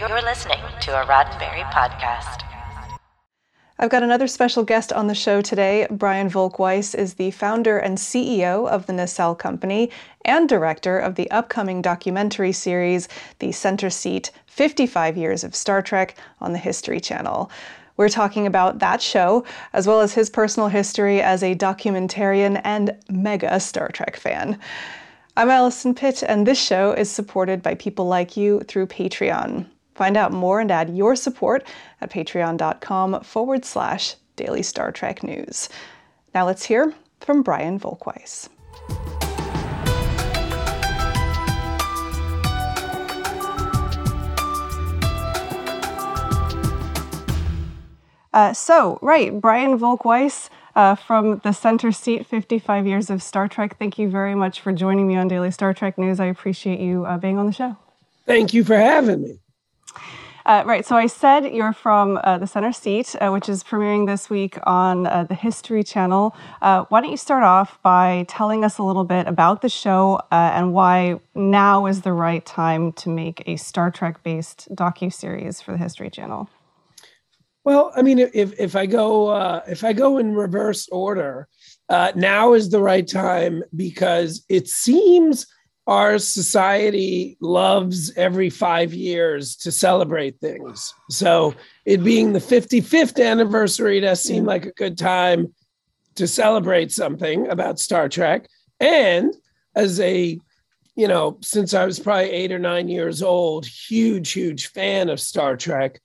You're listening to a Roddenberry podcast. I've got another special guest on the show today. Brian Volk-Weiss is the founder and CEO of the Nacelle Company and director of the upcoming documentary series, The Center Seat 55 Years of Star Trek on the History Channel. We're talking about that show, as well as his personal history as a documentarian and mega Star Trek fan. I'm Allison Pitt, and this show is supported by people like you through Patreon. Find out more and add your support at patreon.com forward slash daily Star Trek news. Now let's hear from Brian Volk-Weiss. Uh, so, right, Brian Volk-Weiss uh, from the center seat, 55 years of Star Trek. Thank you very much for joining me on Daily Star Trek News. I appreciate you uh, being on the show. Thank you for having me. Uh, right, so I said you're from uh, the Center Seat, uh, which is premiering this week on uh, the History Channel. Uh, why don't you start off by telling us a little bit about the show uh, and why now is the right time to make a Star Trek-based docu series for the History Channel? Well, I mean, if if I go if I go in reverse order, now is the right time because it seems our society loves every five years to celebrate things. So, it being the 55th anniversary does seem like a good time to celebrate something about Star Trek. And as a, you know, since I was probably eight or nine years old, huge, huge fan of Star Trek,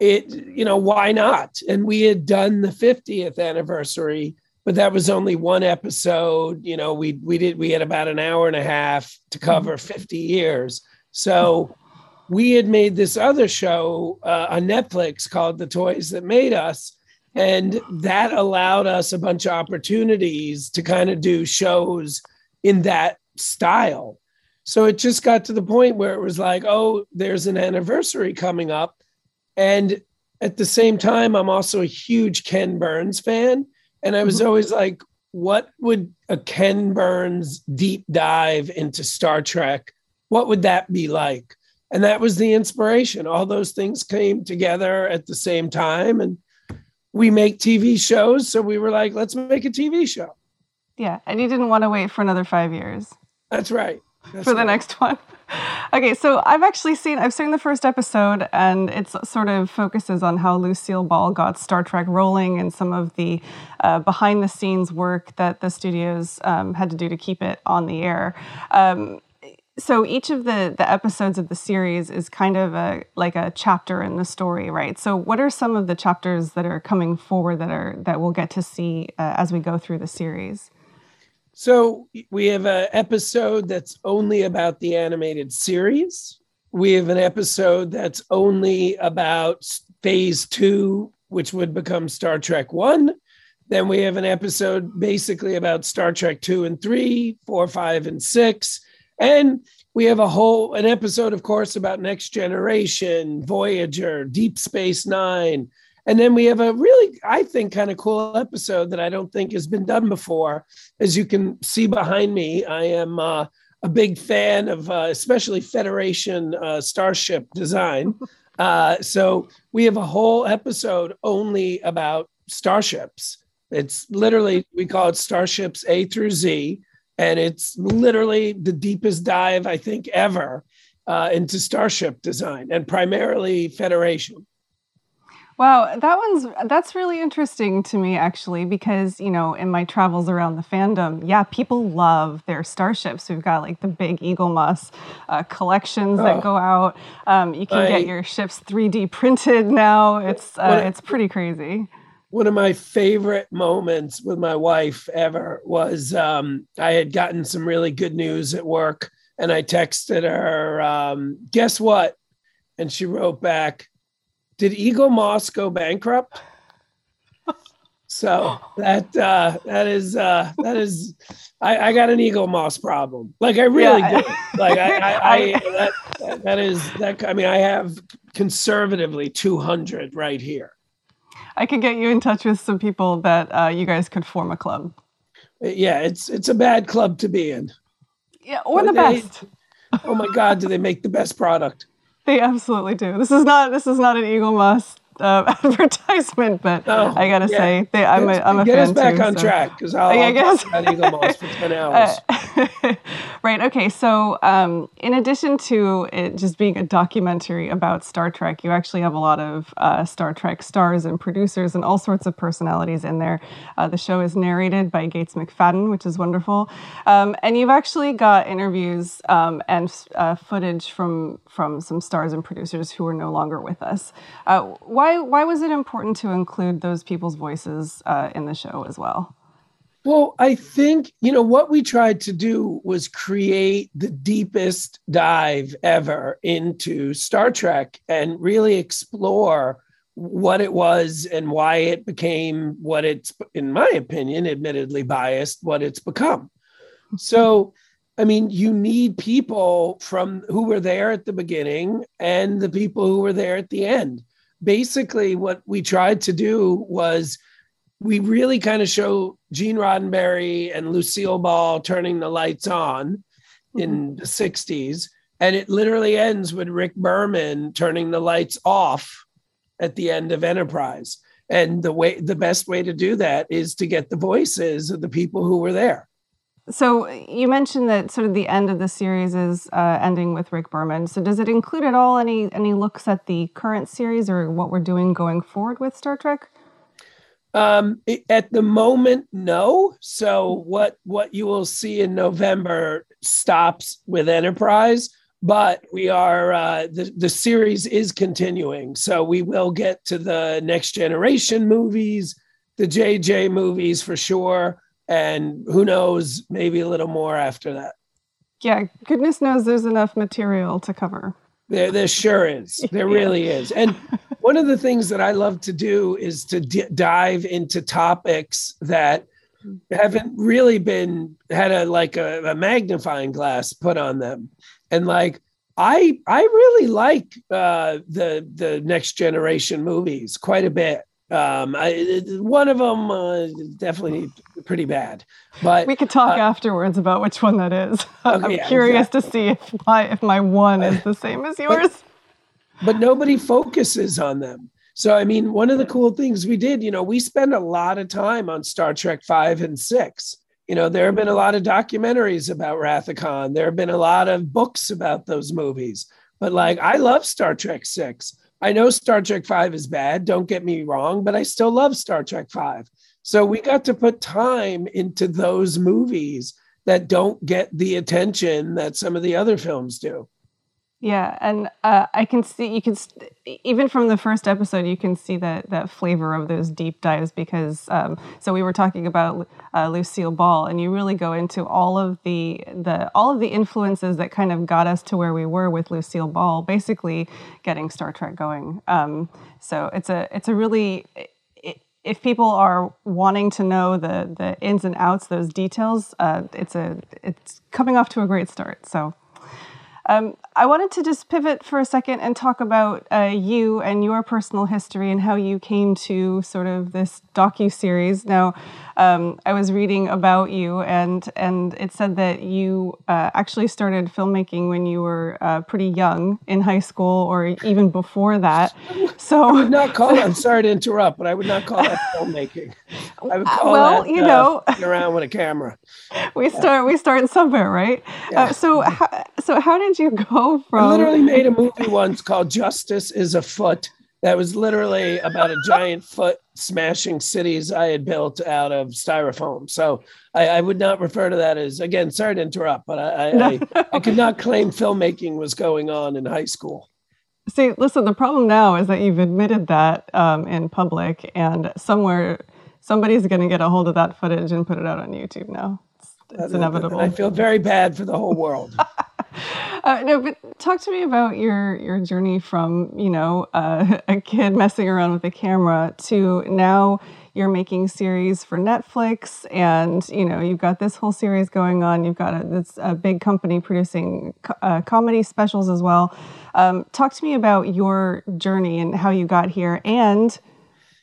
it, you know, why not? And we had done the 50th anniversary but that was only one episode. You know, we we did we had about an hour and a half to cover mm-hmm. 50 years. So we had made this other show uh, on Netflix called The Toys That Made Us. And that allowed us a bunch of opportunities to kind of do shows in that style. So it just got to the point where it was like, oh, there's an anniversary coming up. And at the same time, I'm also a huge Ken Burns fan. And I was mm-hmm. always like, what would a Ken Burns deep dive into Star Trek? What would that be like? And that was the inspiration. All those things came together at the same time. And we make TV shows. So we were like, let's make a TV show. Yeah. And you didn't want to wait for another five years. That's right. That's for the next one. Okay, so I've actually seen I've seen the first episode, and it sort of focuses on how Lucille Ball got Star Trek rolling and some of the uh, behind the scenes work that the studios um, had to do to keep it on the air. Um, so each of the the episodes of the series is kind of a like a chapter in the story, right? So what are some of the chapters that are coming forward that are that we'll get to see uh, as we go through the series? So we have an episode that's only about the animated series. We have an episode that's only about phase two, which would become Star Trek One. Then we have an episode basically about Star Trek two and three, four, five, and six. And we have a whole an episode, of course, about Next Generation, Voyager, Deep Space Nine, and then we have a really, I think, kind of cool episode that I don't think has been done before. As you can see behind me, I am uh, a big fan of uh, especially Federation uh, Starship design. Uh, so we have a whole episode only about starships. It's literally, we call it Starships A through Z. And it's literally the deepest dive, I think, ever uh, into starship design and primarily Federation. Wow, that one's that's really interesting to me actually because you know in my travels around the fandom, yeah, people love their starships. We've got like the big Eaglemoss uh, collections oh, that go out. Um, you can I, get your ships 3D printed now. It's uh, it's pretty crazy. One of my favorite moments with my wife ever was um, I had gotten some really good news at work, and I texted her, um, "Guess what?" And she wrote back did Eaglemoss go bankrupt? So that uh, that is uh, that is I, I got an Eaglemoss problem. Like I really yeah. do. Like I, I, I that, that is that. I mean, I have conservatively two hundred right here. I could get you in touch with some people that uh, you guys could form a club. Yeah, it's it's a bad club to be in. Yeah, or but the they, best. oh my God, do they make the best product? They absolutely do. This is not this is not an Eaglemoss uh, advertisement, but oh, I gotta yeah. say, they, I'm a, I'm a get fan us back too, on so. track because I'll, yeah, I'll talk about Eaglemoss for ten hours. Uh, right. Okay. So, um, in addition to it just being a documentary about Star Trek, you actually have a lot of uh, Star Trek stars and producers and all sorts of personalities in there. Uh, the show is narrated by Gates McFadden, which is wonderful, um, and you've actually got interviews um, and uh, footage from from some stars and producers who are no longer with us. Uh, why why was it important to include those people's voices uh, in the show as well? Well, I think you know what we tried to do was create the deepest dive ever into Star Trek and really explore what it was and why it became what it's in my opinion admittedly biased what it's become so i mean you need people from who were there at the beginning and the people who were there at the end basically what we tried to do was we really kind of show Gene Roddenberry and Lucille Ball turning the lights on mm-hmm. in the 60s. And it literally ends with Rick Berman turning the lights off at the end of Enterprise. And the way the best way to do that is to get the voices of the people who were there. So you mentioned that sort of the end of the series is uh, ending with Rick Berman. So does it include at all any any looks at the current series or what we're doing going forward with Star Trek? Um, at the moment, no. So what what you will see in November stops with Enterprise, but we are uh, the the series is continuing. So we will get to the next generation movies, the JJ movies for sure and who knows, maybe a little more after that. Yeah, goodness knows there's enough material to cover. There, there sure is. There yeah. really is. And one of the things that I love to do is to d- dive into topics that haven't really been had a like a, a, magnifying glass put on them, and like I I really like uh, the the next generation movies quite a bit. Um, I, one of them uh, definitely pretty bad, but we could talk uh, afterwards about which one that is. Okay, I'm yeah, curious exactly. to see if my if my one is the same as yours. But, but nobody focuses on them. So I mean, one of the cool things we did, you know, we spend a lot of time on Star Trek five and six. You know, there have been a lot of documentaries about Khan. There have been a lot of books about those movies. But like, I love Star Trek six. I know Star Trek 5 is bad, don't get me wrong, but I still love Star Trek 5. So we got to put time into those movies that don't get the attention that some of the other films do. Yeah, and uh, I can see you can even from the first episode you can see that that flavor of those deep dives because um, so we were talking about uh, Lucille Ball and you really go into all of the the all of the influences that kind of got us to where we were with Lucille Ball, basically getting Star Trek going. Um, so it's a it's a really if people are wanting to know the the ins and outs, those details, uh, it's a it's coming off to a great start. So. Um, I wanted to just pivot for a second and talk about uh, you and your personal history and how you came to sort of this docu series. Now, um, I was reading about you, and and it said that you uh, actually started filmmaking when you were uh, pretty young in high school, or even before that. So, I would not call. I'm sorry to interrupt, but I would not call that filmmaking. I would call well, that, you know, uh, around with a camera. We start. We start somewhere, right? Yeah. Uh, so, how, so how did you go from? I literally made a movie once called Justice is Afoot that was literally about a giant foot smashing cities I had built out of styrofoam. So I, I would not refer to that as again. Sorry to interrupt, but I, I, I, I could not claim filmmaking was going on in high school. See, listen. The problem now is that you've admitted that um, in public, and somewhere somebody's going to get a hold of that footage and put it out on YouTube now. It's, it's inevitable. I feel very bad for the whole world. Uh, no, but talk to me about your your journey from you know uh, a kid messing around with a camera to now you're making series for Netflix, and you know you've got this whole series going on. You've got a, this a big company producing co- uh, comedy specials as well. Um, talk to me about your journey and how you got here. And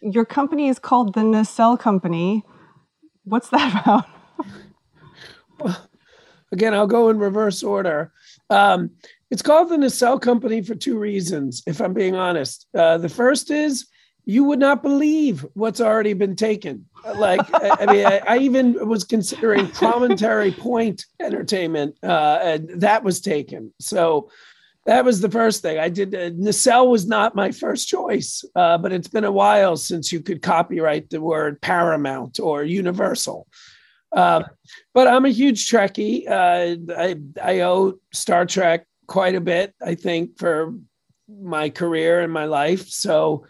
your company is called the Nacelle Company. What's that about? Again, I'll go in reverse order. Um, it's called the Nacelle Company for two reasons, if I'm being honest. Uh, the first is you would not believe what's already been taken. Like, I, I mean, I, I, even was considering Promontory Point Entertainment, uh, and that was taken. So that was the first thing I did. Uh, Nacelle was not my first choice, uh, but it's been a while since you could copyright the word Paramount or Universal. Uh, but I'm a huge Trekkie. Uh, I, I owe Star Trek quite a bit, I think, for my career and my life. So,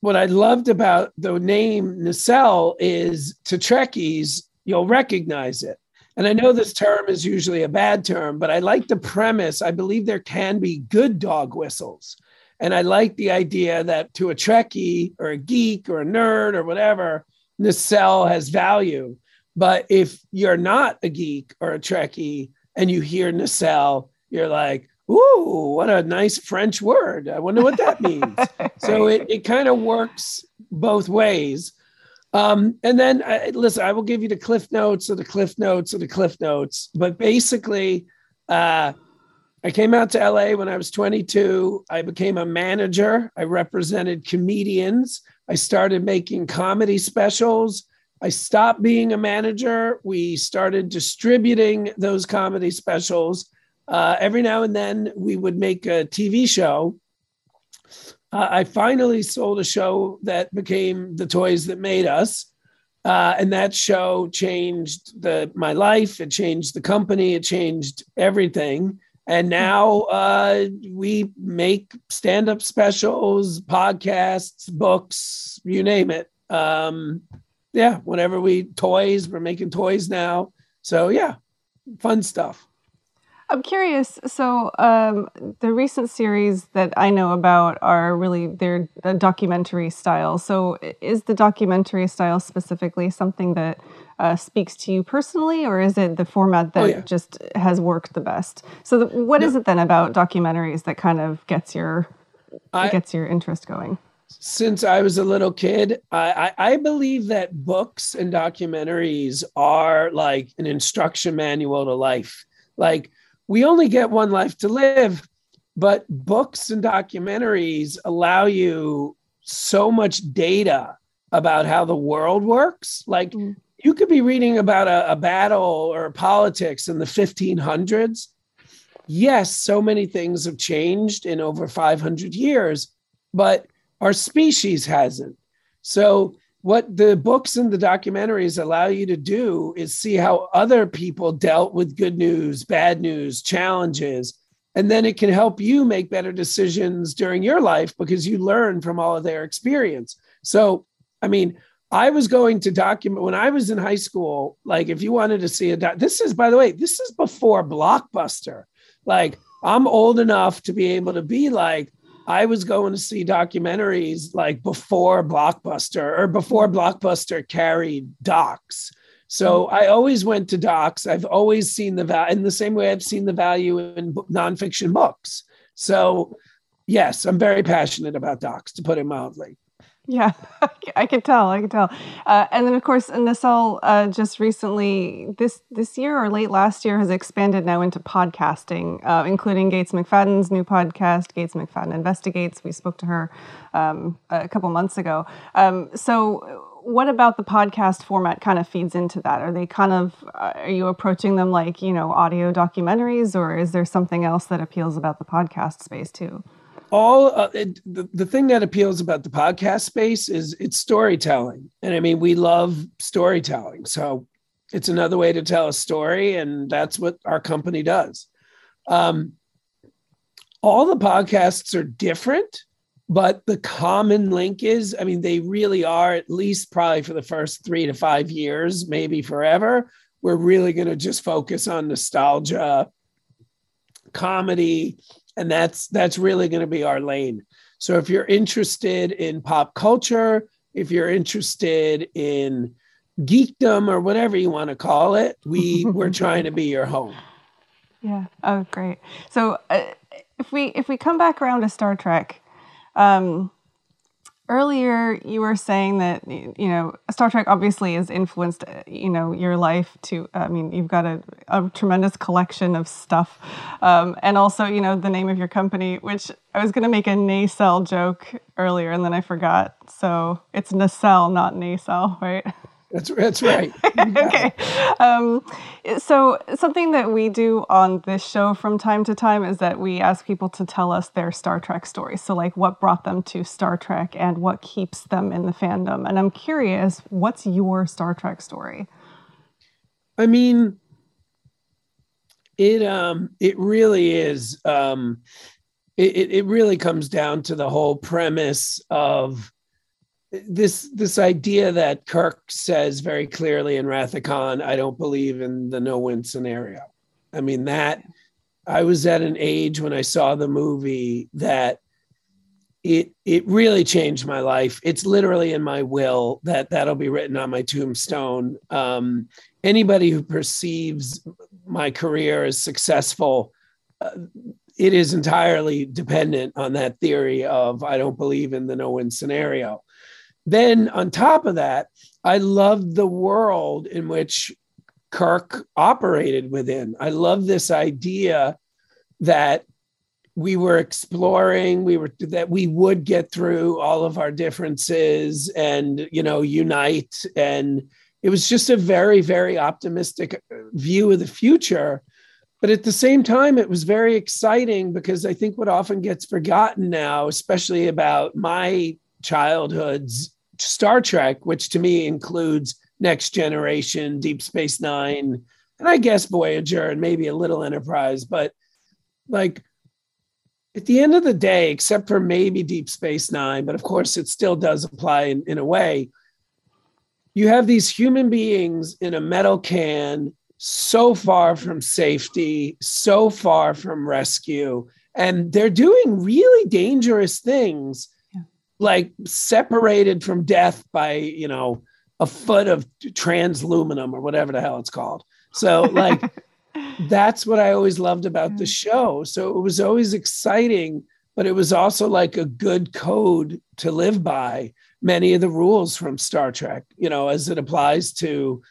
what I loved about the name Nacelle is to Trekkies, you'll recognize it. And I know this term is usually a bad term, but I like the premise. I believe there can be good dog whistles. And I like the idea that to a Trekkie or a geek or a nerd or whatever, Nacelle has value. But if you're not a geek or a Trekkie and you hear Nacelle, you're like, ooh, what a nice French word. I wonder what that means. so it, it kind of works both ways. Um, and then uh, listen, I will give you the cliff notes or the cliff notes or the cliff notes. But basically, uh, I came out to LA when I was 22. I became a manager. I represented comedians. I started making comedy specials. I stopped being a manager. We started distributing those comedy specials. Uh, every now and then, we would make a TV show uh, I finally sold a show that became The Toys That Made Us. Uh, and that show changed the my life. It changed the company. It changed everything. And now uh, we make stand up specials, podcasts, books, you name it. Um, yeah, whenever we toys, we're making toys now. So yeah, fun stuff. I'm curious. So, um, the recent series that I know about are really they're documentary style. So, is the documentary style specifically something that uh, speaks to you personally, or is it the format that oh, yeah. just has worked the best? So, the, what no. is it then about documentaries that kind of gets your I, gets your interest going? Since I was a little kid, I, I, I believe that books and documentaries are like an instruction manual to life. Like we only get one life to live, but books and documentaries allow you so much data about how the world works. Like mm. you could be reading about a, a battle or politics in the 1500s. Yes, so many things have changed in over 500 years, but our species hasn't. So what the books and the documentaries allow you to do is see how other people dealt with good news, bad news, challenges. And then it can help you make better decisions during your life because you learn from all of their experience. So, I mean, I was going to document when I was in high school. Like, if you wanted to see a doc, this is, by the way, this is before Blockbuster. Like, I'm old enough to be able to be like, I was going to see documentaries like before Blockbuster or before Blockbuster carried docs. So mm-hmm. I always went to docs. I've always seen the value in the same way I've seen the value in nonfiction books. So, yes, I'm very passionate about docs, to put it mildly. Yeah, I could tell. I could tell. Uh, and then, of course, Nacelle uh, just recently, this this year or late last year, has expanded now into podcasting, uh, including Gates McFadden's new podcast, Gates McFadden Investigates. We spoke to her um, a couple months ago. Um, so, what about the podcast format kind of feeds into that? Are they kind of uh, are you approaching them like you know audio documentaries, or is there something else that appeals about the podcast space too? All uh, it, the, the thing that appeals about the podcast space is it's storytelling. And i mean we love storytelling. So it's another way to tell a story and that's what our company does. Um, all the podcasts are different but the common link is i mean they really are at least probably for the first three to five years maybe forever we're really going to just focus on nostalgia comedy and that's that's really going to be our lane. So if you're interested in pop culture if you're interested in geekdom or whatever you want to call it we we're trying to be your home. Yeah. Oh great. So uh, if we if we come back around to star trek um earlier you were saying that you know Star Trek obviously has influenced you know your life to I mean you've got a, a tremendous collection of stuff um, and also you know the name of your company which I was going to make a nacelle joke earlier and then I forgot. So it's nacelle not nacelle right That's that's right. okay. Um, so something that we do on this show from time to time is that we ask people to tell us their Star Trek story. So like what brought them to Star Trek and what keeps them in the fandom. And I'm curious, what's your Star Trek story? I mean, it um it really is um it, it really comes down to the whole premise of this this idea that Kirk says very clearly in Khan, I don't believe in the no win scenario. I mean that I was at an age when I saw the movie that it it really changed my life. It's literally in my will that that'll be written on my tombstone. Um, anybody who perceives my career as successful, uh, it is entirely dependent on that theory of I don't believe in the no win scenario. Then on top of that, I loved the world in which Kirk operated within. I love this idea that we were exploring we were that we would get through all of our differences and you know unite and it was just a very very optimistic view of the future but at the same time it was very exciting because i think what often gets forgotten now especially about my childhood's Star Trek, which to me includes Next Generation, Deep Space Nine, and I guess Voyager and maybe a little Enterprise. But like at the end of the day, except for maybe Deep Space Nine, but of course it still does apply in, in a way, you have these human beings in a metal can so far from safety, so far from rescue, and they're doing really dangerous things like separated from death by you know a foot of transluminum or whatever the hell it's called. So like that's what i always loved about the mm. show. So it was always exciting but it was also like a good code to live by many of the rules from star trek you know as it applies to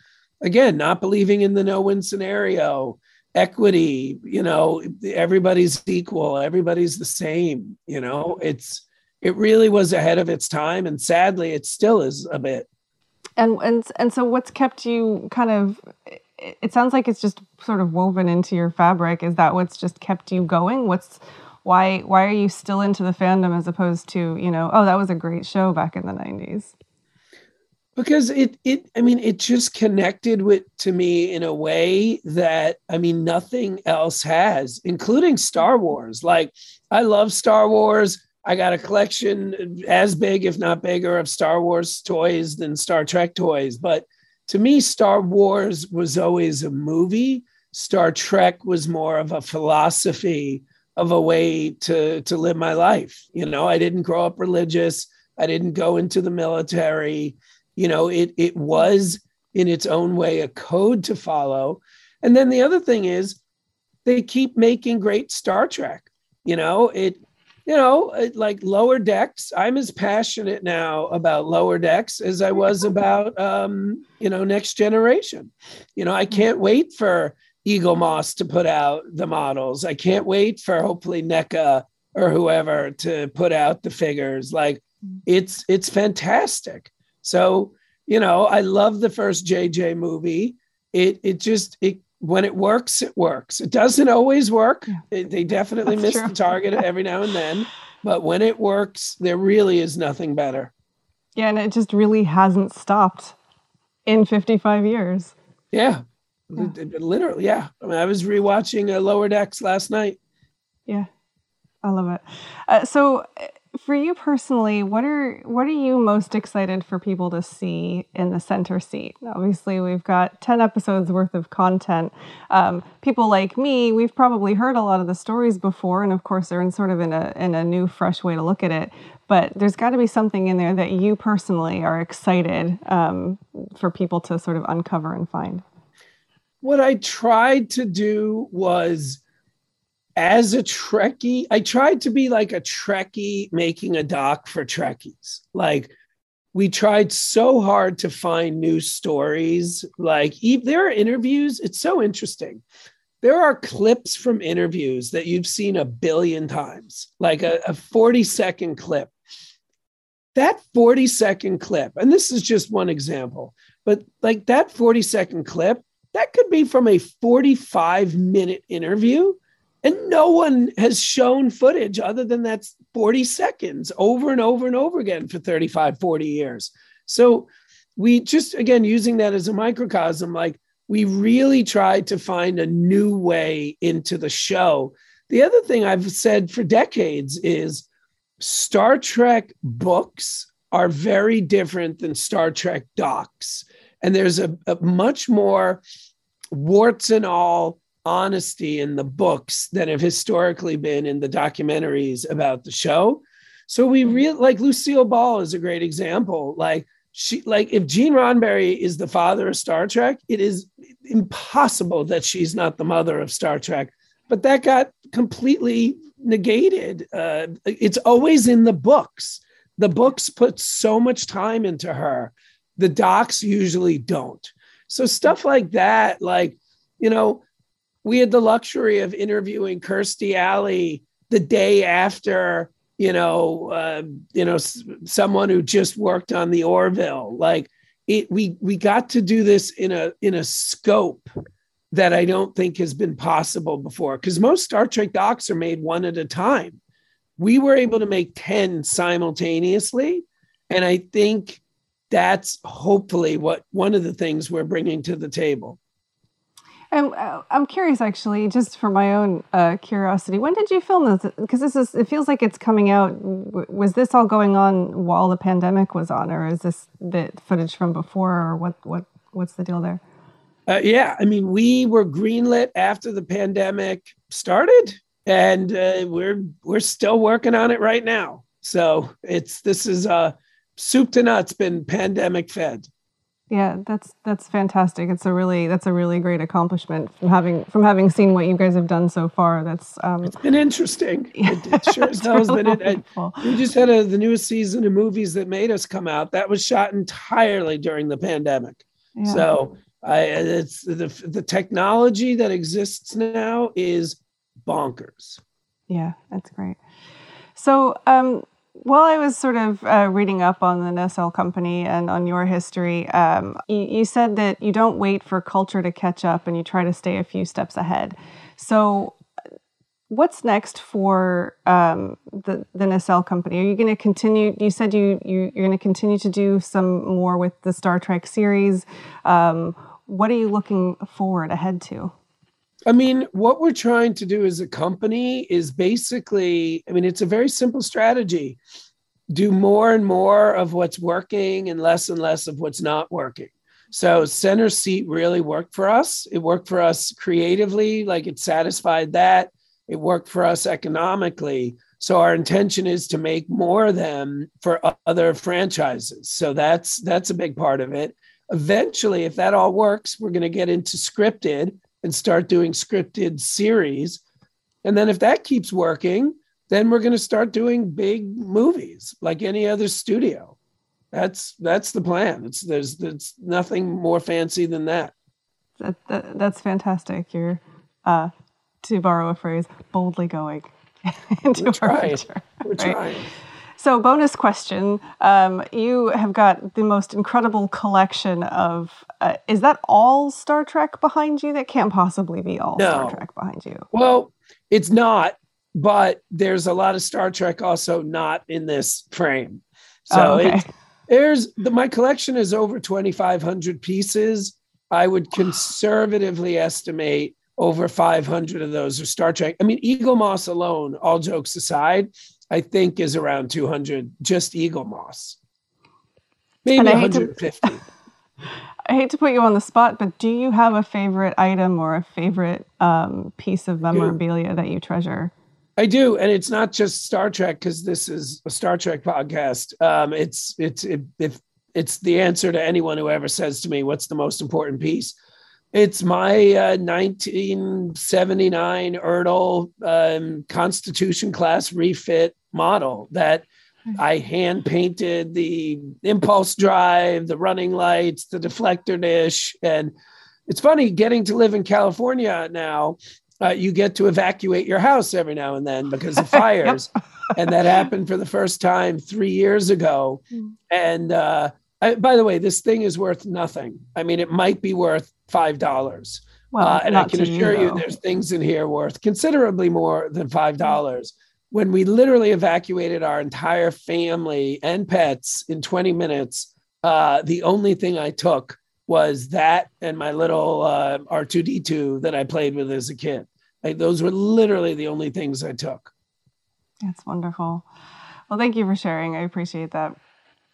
again not believing in the no-win scenario equity you know everybody's equal everybody's the same you know? It's it really was ahead of its time and sadly it still is a bit. And and and so what's kept you kind of it sounds like it's just sort of woven into your fabric. Is that what's just kept you going? What's why why are you still into the fandom as opposed to you know oh that was a great show back in the 90s because it it i mean it just connected with to me in a way that i mean nothing else has including star wars. Like i love star wars I got a collection as big, if not bigger, of Star Wars toys than Star Trek toys. But to me, Star Wars was always a movie. Star Trek was more of a philosophy of a way to, to live my life. You know, I didn't grow up religious. I didn't go into the military. You know, it it was in its own way a code to follow. And then the other thing is they keep making great Star Trek. You know, it you know, uh, like lower decks. I'm as passionate now about lower decks as I was about, um, you know, next generation. You know, I mm-hmm. can't wait for Eaglemoss to put out the models. I can't wait for hopefully NECA or whoever to put out the figures. Like mm-hmm. it's it's fantastic. So, you know, I love the first JJ movie. It it just it when it works, it works. It doesn't always work. Yeah. They definitely miss true. the target every now and then, but when it works, there really is nothing better. Yeah, and it just really hasn't stopped in 55 years. Yeah, yeah. literally. Yeah, I mean, I was rewatching uh, Lower Decks last night. Yeah, I love it. Uh, so for you personally, what are what are you most excited for people to see in the center seat? Obviously, we've got ten episodes worth of content. Um, people like me, we've probably heard a lot of the stories before, and of course, they're in sort of in a in a new, fresh way to look at it. But there's got to be something in there that you personally are excited um, for people to sort of uncover and find. What I tried to do was as a Trekkie, I tried to be like a Trekkie making a doc for Trekkies. Like we tried so hard to find new stories. Like there are interviews. It's so interesting. There are clips from interviews that you've seen a billion times, like a, a 40 second clip. That 40 second clip, and this is just one example, but like that 40 second clip, that could be from a 45 minute interview and no one has shown footage other than that's 40 seconds over and over and over again for 35, 40 years. So we just, again, using that as a microcosm, like we really tried to find a new way into the show. The other thing I've said for decades is Star Trek books are very different than Star Trek docs. And there's a, a much more warts and all honesty in the books that have historically been in the documentaries about the show. So we mm-hmm. really like Lucille Ball is a great example. Like she like if Gene Roddenberry is the father of Star Trek, it is impossible that she's not the mother of Star Trek. But that got completely negated. Uh, it's always in the books. The books put so much time into her. The docs usually don't. So stuff like that, like you know, we had the luxury of interviewing Kirstie Alley the day after, you know, uh, you know, s- someone who just worked on the Orville. Like it, we we got to do this in a in a scope that I don't think has been possible before. Because most Star Trek docs are made one at a time. We were able to make ten simultaneously, and I think that's hopefully what one of the things we're bringing to the table. And uh, I'm curious, actually, just for my own uh, curiosity, when did you film this? Because this is, it feels like it's coming out. Was this all going on while the pandemic was on, or is this the footage from before, or what? What? What's the deal there? Uh, yeah, I mean, we were greenlit after the pandemic started, and uh, we're we're still working on it right now. So it's this is uh, soup to nuts, been pandemic fed. Yeah, that's that's fantastic. It's a really that's a really great accomplishment from having from having seen what you guys have done so far. That's um, it's been interesting. It, it sure hell has been. It, we just had a, the newest season of movies that made us come out. That was shot entirely during the pandemic. Yeah. So I it's the the technology that exists now is bonkers. Yeah, that's great. So um, while I was sort of uh, reading up on the Nacelle company and on your history, um, you, you, said that you don't wait for culture to catch up and you try to stay a few steps ahead. So, what's next for um, the the Nacelle company? Are you going to continue? You said you, you are going to continue to do some more with the Star Trek series. Um, what are you looking forward ahead to? I mean, what we're trying to do as a company is basically, I mean, it's a very simple strategy. Do more and more of what's working and less and less of what's not working. So, center seat really worked for us. It worked for us creatively, like it satisfied that. It worked for us economically. So, our intention is to make more of them for other franchises. So, that's that's a big part of it. Eventually, if that all works, we're going to get into scripted and start doing scripted series. And then if that keeps working, then we're going to start doing big movies like any other studio. That's that's the plan. It's there's there's nothing more fancy than that. That, that that's fantastic. You're uh, to borrow a phrase, boldly going into we're trying. Future, we're right? trying. So, bonus question: um, You have got the most incredible collection of. Uh, is that all Star Trek behind you? That can't possibly be all no. Star Trek behind you. Well, it's not, but there's a lot of Star Trek also not in this frame. So oh, okay. there's the, my collection is over 2,500 pieces. I would conservatively estimate over 500 of those are Star Trek. I mean, Eaglemoss alone, all jokes aside, I think is around 200, just Eaglemoss. Maybe 150. To, I hate to put you on the spot, but do you have a favorite item or a favorite um, piece of memorabilia that you treasure? I do, and it's not just Star Trek because this is a Star Trek podcast. Um, it's it's it, if it's the answer to anyone who ever says to me, "What's the most important piece?" It's my uh, 1979 Ertl um, Constitution class refit model that hmm. I hand painted the impulse drive, the running lights, the deflector dish. And it's funny getting to live in California now. Uh, you get to evacuate your house every now and then because of fires. and that happened for the first time three years ago. Hmm. And uh, I, by the way, this thing is worth nothing. I mean, it might be worth five dollars. Well, uh, and I can assure you, you, there's things in here worth considerably more than five dollars. When we literally evacuated our entire family and pets in 20 minutes, uh, the only thing I took was that and my little uh, R2D2 that I played with as a kid. Like those were literally the only things I took. That's wonderful. Well, thank you for sharing. I appreciate that.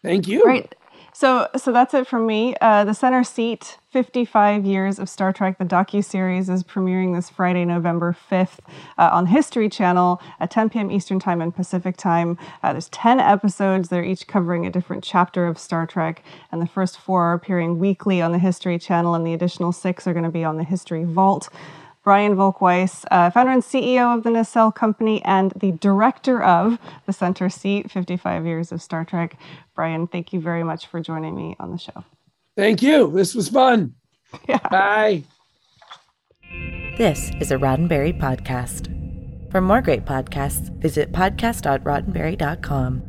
Thank you. Great. So, so that's it from me. Uh, the Center Seat, 55 Years of Star Trek, the docu-series is premiering this Friday, November 5th uh, on History Channel at 10 p.m. Eastern Time and Pacific Time. Uh, there's 10 episodes. They're each covering a different chapter of Star Trek, and the first four are appearing weekly on the History Channel, and the additional six are going to be on the History Vault. Brian Volk-Weiss, uh, founder and CEO of the Nacelle Company and the director of the Center Seat, 55 Years of Star Trek. Brian, thank you very much for joining me on the show. Thank you. This was fun. Yeah. Bye. This is a Roddenberry podcast. For more great podcasts, visit podcast.roddenberry.com.